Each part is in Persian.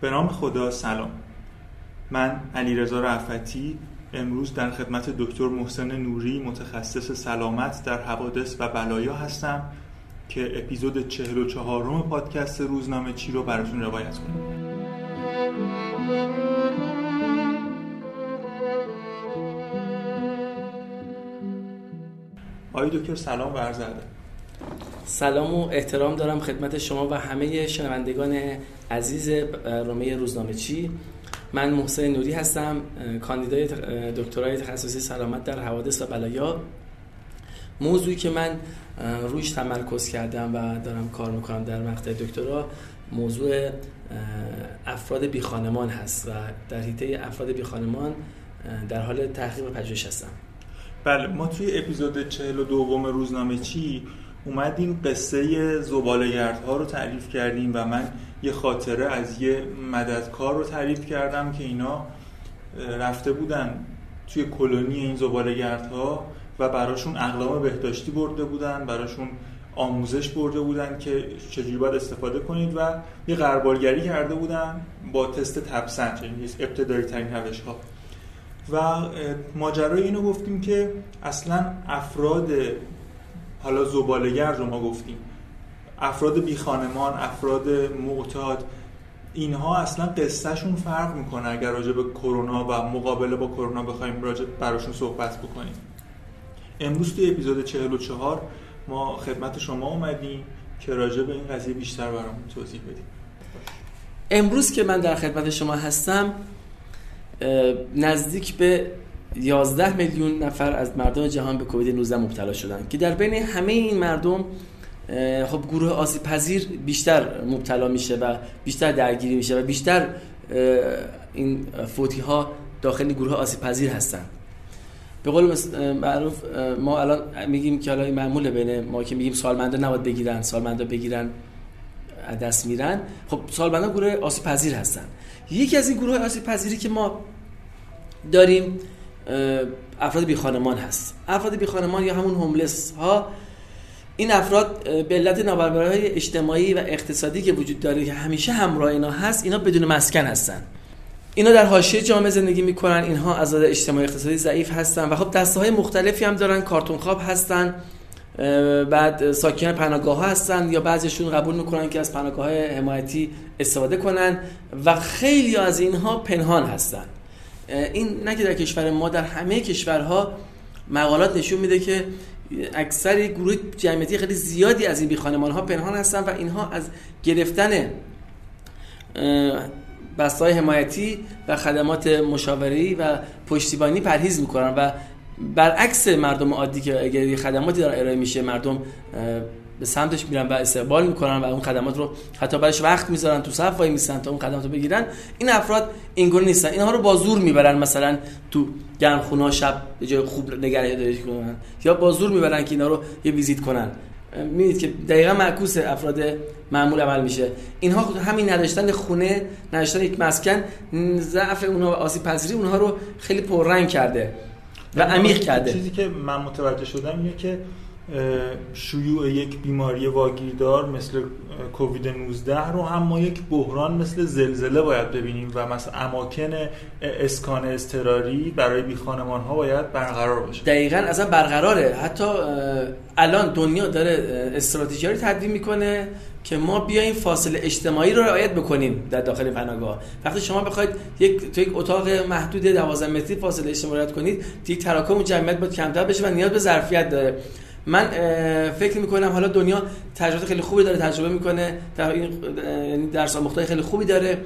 به نام خدا سلام. من علیرضا رفتی امروز در خدمت دکتر محسن نوری متخصص سلامت در حوادث و بلایا هستم که اپیزود 44 م پادکست روزنامه چی رو براتون روایت کنم. آقای دکتر سلام و سلام و احترام دارم خدمت شما و همه شنوندگان عزیز رومه روزنامه چی. من محسن نوری هستم کاندیدای دکترای تخصصی سلامت در حوادث و بلایا. موضوعی که من رویش تمرکز کردم و دارم کار می‌کنم در مقطع دکترا موضوع افراد بی خانمان هست و در حیطه افراد بی خانمان در حال تحقیق و پژوهش هستم. بله ما توی اپیزود 42 روزنامه چی اومدیم قصه زبالهگردها رو تعریف کردیم و من یه خاطره از یه مددکار رو تعریف کردم که اینا رفته بودن توی کلونی این زبالهگردها و براشون اقلام بهداشتی برده بودن براشون آموزش برده بودن که چجوری باید استفاده کنید و یه غربالگری کرده بودن با تست تبسنج یعنی ابتدایی ترین روش ها و ماجرای اینو گفتیم که اصلا افراد حالا زبالگر رو ما گفتیم. افراد بی خانمان افراد معتاد اینها اصلا قصهشون فرق می‌کنه اگر راجع به کرونا و مقابله با کرونا بخوایم راجع براشون صحبت بکنیم. امروز توی اپیزود 44 ما خدمت شما اومدیم که راجع به این قضیه بیشتر برامون توضیح بدیم. امروز که من در خدمت شما هستم نزدیک به 11 میلیون نفر از مردم جهان به کووید 19 مبتلا شدن که در بین همه این مردم خب گروه آسیب پذیر بیشتر مبتلا میشه و بیشتر درگیری میشه و بیشتر این فوتی ها داخل گروه آسیب پذیر هستن. به قول معروف ما الان میگیم که حالا معمول بین ما که میگیم سالمندا نباید بگیرن سالمندا بگیرن دست میرن. خب سالمندا گروه آسیب پذیر هستن. یکی از این گروه آسیب پذیری که ما داریم افراد بی خانمان هست. افراد بی خانمان یا همون هوملس ها این افراد به علت های اجتماعی و اقتصادی که وجود داره که همیشه همراه اینا هست اینا بدون مسکن هستن. اینا در حاشیه جامعه زندگی می‌کنن اینها از اجتماعی اقتصادی ضعیف هستن و خب دسته های مختلفی هم دارن کارتون خواب هستن بعد ساکن پناهگاه ها هستن یا بعضیشون قبول می‌کنن که از پناهگاه های حمایتی استفاده کنن و خیلی از اینها پنهان هستن. این نه که در کشور ما در همه کشورها مقالات نشون میده که اکثر گروه جمعیتی خیلی زیادی از این بی خانمان ها پنهان هستن و اینها از گرفتن بستای حمایتی و خدمات مشاوری و پشتیبانی پرهیز می‌کنن و برعکس مردم عادی که اگر خدماتی داره ارائه میشه مردم به سمتش میرن و استقبال می‌کنن و اون خدمات رو حتی برش وقت می‌ذارن تو صف وای میسن تا اون خدمات رو بگیرن. این افراد اینگونه نیستن. اینها رو با زور می‌برن مثلا تو گرمخونه شب به جای خوب نگهداری کنن. یا با زور می‌برن که اینا رو یه ویزیت کنن. می‌دید که دقیقا معکوس افراد معمول عمل میشه. اینها همین نداشتن خونه نداشتن یک مسکن ضعف اونها و آسیب پذیری اونها رو خیلی پررنگ کرده و عمیق کرده. چیزی که من متوجه شدم اینه که شیوع یک بیماری واگیردار مثل کووید 19 رو هم ما یک بحران مثل زلزله باید ببینیم و مثلا اماکن اسکان اضطراری برای بی خانمان ها باید برقرار باشه دقیقا اصلا برقراره. حتی الان دنیا داره استراتژی رو تدوین می‌کنه که ما بیایم فاصله اجتماعی رو رعایت بکنیم در داخل پناهگاه. وقتی شما بخواید یک تو یک اتاق محدود 12 متری فاصله اجتماعی رعایت کنید یک تراکم جمعیت باید کمتر بشه و نیاز به ظرفیت داره. من فکر می‌کنم حالا دنیا تجربه خیلی خوبی داره تجربه می‌کنه در این یعنی درس مختلف خیلی خوبی داره.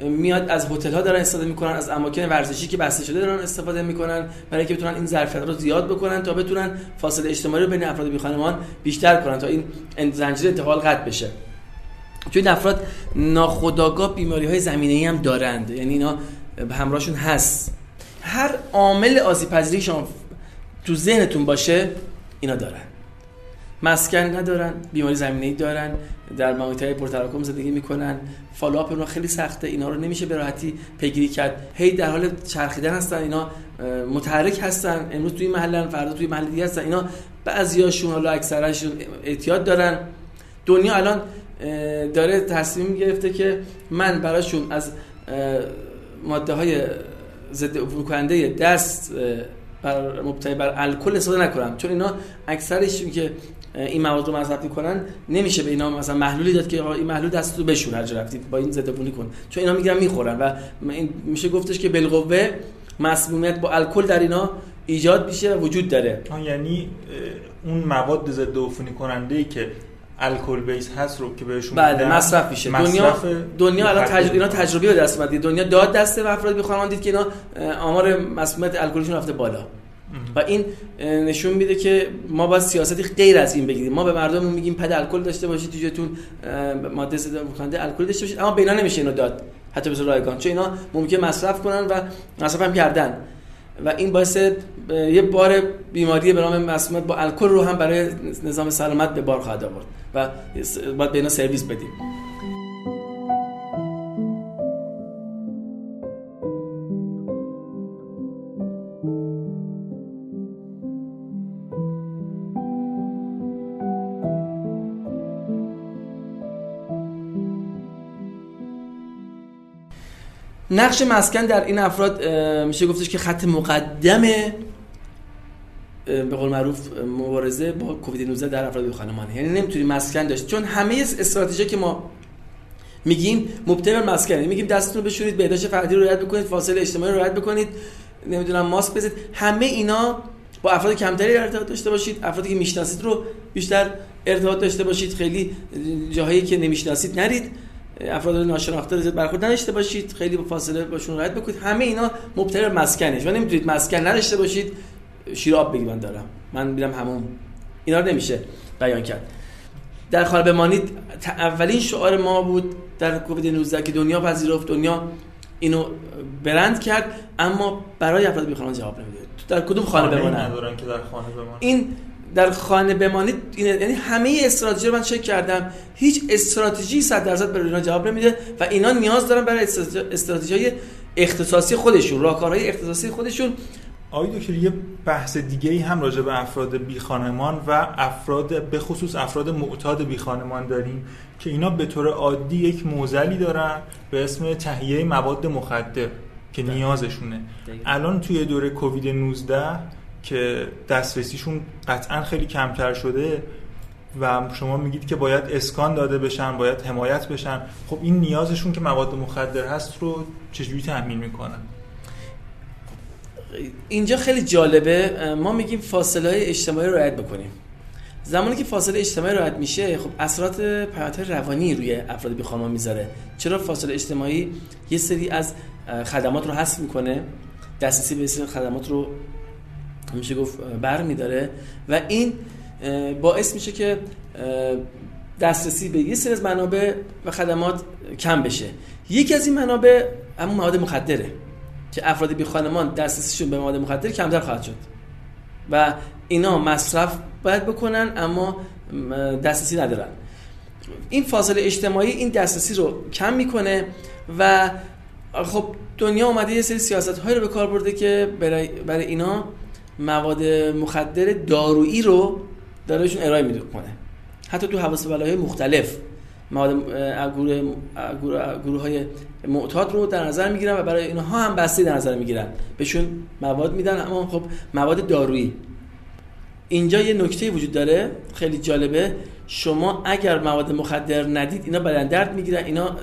میاد از هتل ها دارن استفاده می‌کنن از اماکن ورزشی که بسته شده دارن استفاده می‌کنن برای اینکه بتونن این ظرفیت رو زیاد بکنن تا بتونن فاصله اجتماعی رو بین افراد بی خانمان بیشتر کنن تا این زنجیره انتقال قطع بشه. چون این افراد ناخودآگاه بیماری های زمینه ای هم دارند. یعنی اینا همراهشون هست. هر عامل آسیب شما تو ذهنتون باشه اینا دارن. مسکن ندارن بیماری زمینه‌ای دارن در محیط‌های پرتراکم زندگی می‌کنن. follow-up اونها خیلی سخته اینا رو نمیشه به راحتی پیگیری کرد. هی در حال چرخیدن هستن اینا متحرک هستن. امروز توی محلن فردا توی محل دیگه هستن. اینا بعضیاشون حالا اکثرشون اعتیاد دارن. دنیا الان داره تصمیم گرفته که من براشون از ماده های ضد عفونی دست بر مبتنی بر الکل استفاده نکنم. چون اینا اکثرش که این مواد رو مصرف می‌کنن نمیشه به اینا مثلا محلولی داد که این محلول دست رو بشور هر رفتی با این ضد عفونی کن. چون اینا میگن می‌خورن و این میشه گفتش که بالقوه مسمومیت با الکل در اینا ایجاد میشه وجود داره. یعنی اون مواد ضد عفونی کننده ای که الکل بیس هست رو که بهشون بله مصرف میشه. دنیا دنیا الان تجربه. اینا تجربی به دست اومد. دنیا داد دست به افراد. بی دید که اینا آمار مسمومیت الکلیشون رفته بالا. و این نشون میده که ما باید سیاستی غیر از این بگیریم. ما به مردممون میگیم پد الکل داشته باشید تو جتون ماده کننده الکل داشته باشید. اما بینا نمیشه اینو داد. حتی به رایگان. چون اینا ممکن مصرف کنن و مصرف هم کردن. و این باعث یه بار بیماری به نام مسمومیت با الکل رو هم برای نظام سلامت به بار خواهد آورد و باید به اینا سرویس بدیم. نقش مسکن در این افراد میشه گفتش که خط مقدم به قول معروف مبارزه با کووید 19 در افراد خانمانه. یعنی نمی‌تونی مسکن داشت. چون همه استراتژی که ما میگیم مبتنی بر مسکن یعنی میگیم دستتون بشورید بهداشت فردی رو رعایت بکنید فاصله اجتماعی رو رعایت بکنید نمی‌دونم ماسک بزنید. همه اینا با افراد کمتری ارتباط داشته باشید. افرادی که می‌شناسید رو بیشتر ارتباط داشته باشید. خیلی جاهایی که نمی‌شناسید نرید. افراد ناشناخته رو برخورد نداشته باشید خیلی با فاصله باشون رعایت بکنید. همه اینا مبتنی بر مسکنه و نمی‌تونید مسکن نداشته باشید شیراب بگی من دارم. من میرم همون. اینا رو نمیشه بیان کرد. در خانه بمانید اولین شعار ما بود در کووید 19 که دنیا پذیرفت دنیا اینو برند کرد اما برای افراد بیخانمان جواب نمیده در کدوم خانه بمانند؟ که در خانه این در خانه بمانید یعنی همه استراتژی رو من چک کردم. هیچ استراتژی 100 درصد برای اینا جواب نمیده و اینا نیاز دارن برای استراتژی اختصاصی خودشون راهکارهای اختصاصی خودشون. آقای دکتر یه بحث دیگه ای هم راجع به افراد بی خانمان و افراد به خصوص افراد معتاد بی خانمان داریم که اینا به طور عادی یک موزلی دارن به اسم تهیه مواد مخدر که نیازشونه. الان توی دوره کووید 19 که دسترسیشون قطعا خیلی کمتر شده و شما میگید که باید اسکان داده بشن باید حمایت بشن. خب این نیازشون که مواد مخدر هست رو چجوری تأمین می‌کنن؟ اینجا خیلی جالبه. ما میگیم فاصله های اجتماعی رو رعایت بکنیم. زمانی که فاصله اجتماعی رعایت میشه خب اثرات پیامدهای روانی روی افراد بی خانمان می‌ذاره. چرا فاصله اجتماعی یه سری از خدمات رو حذف می‌کنه؟ دسترسی به سری خدمات رو میشه گفت بر میداره و این باعث میشه که دسترسی به یه سری از منابع و خدمات کم بشه. یکی از این منابع همون مواد مخدره که افراد بی خانمان دسترسیشون به مواد مخدر کمتر خواهد شد. و اینا مصرف باید بکنن اما دسترسی ندارن. این فاصله اجتماعی این دسترسی رو کم می‌کنه و خب دنیا اومده یه سری سیاست هایی رو به کار برده که برای, برای اینا مواد مخدر دارویی رو دارهشون ارائه میده کنه حتی تو حواس بلاهای مختلف مواد گروه, گروه های معتاد رو در نظر می‌گیرن و برای اینها هم بسته در نظر می‌گیرن. بهشون مواد میدن اما خب مواد دارویی. اینجا یه نکته وجود داره خیلی جالبه. شما اگر مواد مخدر ندید اینا بدن درد می‌گیرن اینا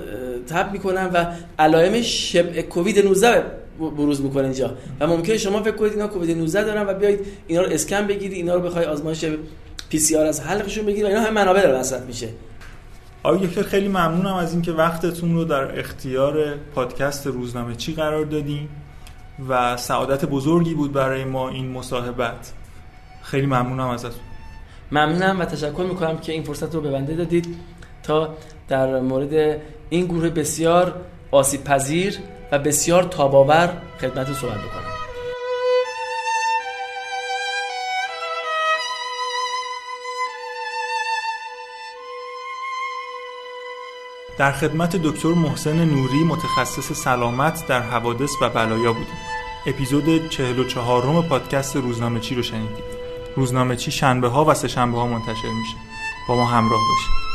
تب می‌کنن و علائم شبه کووید 19 بروز می‌کنه اینجا. و ممکنه شما فکر کنید اینا کووید 19 دارن و بیاید اینا رو اسکن بگیرید اینا رو بخوای آزمایش پی سی آر از حلقشون بگیرید اینا هم منابع داره مصرف میشه. آقای دکتر خیلی ممنونم از اینکه وقتتون رو در اختیار پادکست روزنامه چی قرار دادیم و سعادت بزرگی بود برای ما این مصاحبت. خیلی ممنونم ازتون. ممنونم و تشکر می‌کنم که این فرصت رو به بنده دادید تا در مورد این گروه بسیار آسیب پذیر و بسیار تاباور خدمت صحبت بکنم. در خدمت دکتر محسن نوری متخصص سلامت در حوادث و بلایا بودیم. اپیزود 44 پادکست روزنامه چی رو شنیدید. روزنامه چی شنبه ها و سه شنبه ها منتشر میشه. با ما همراه باشید.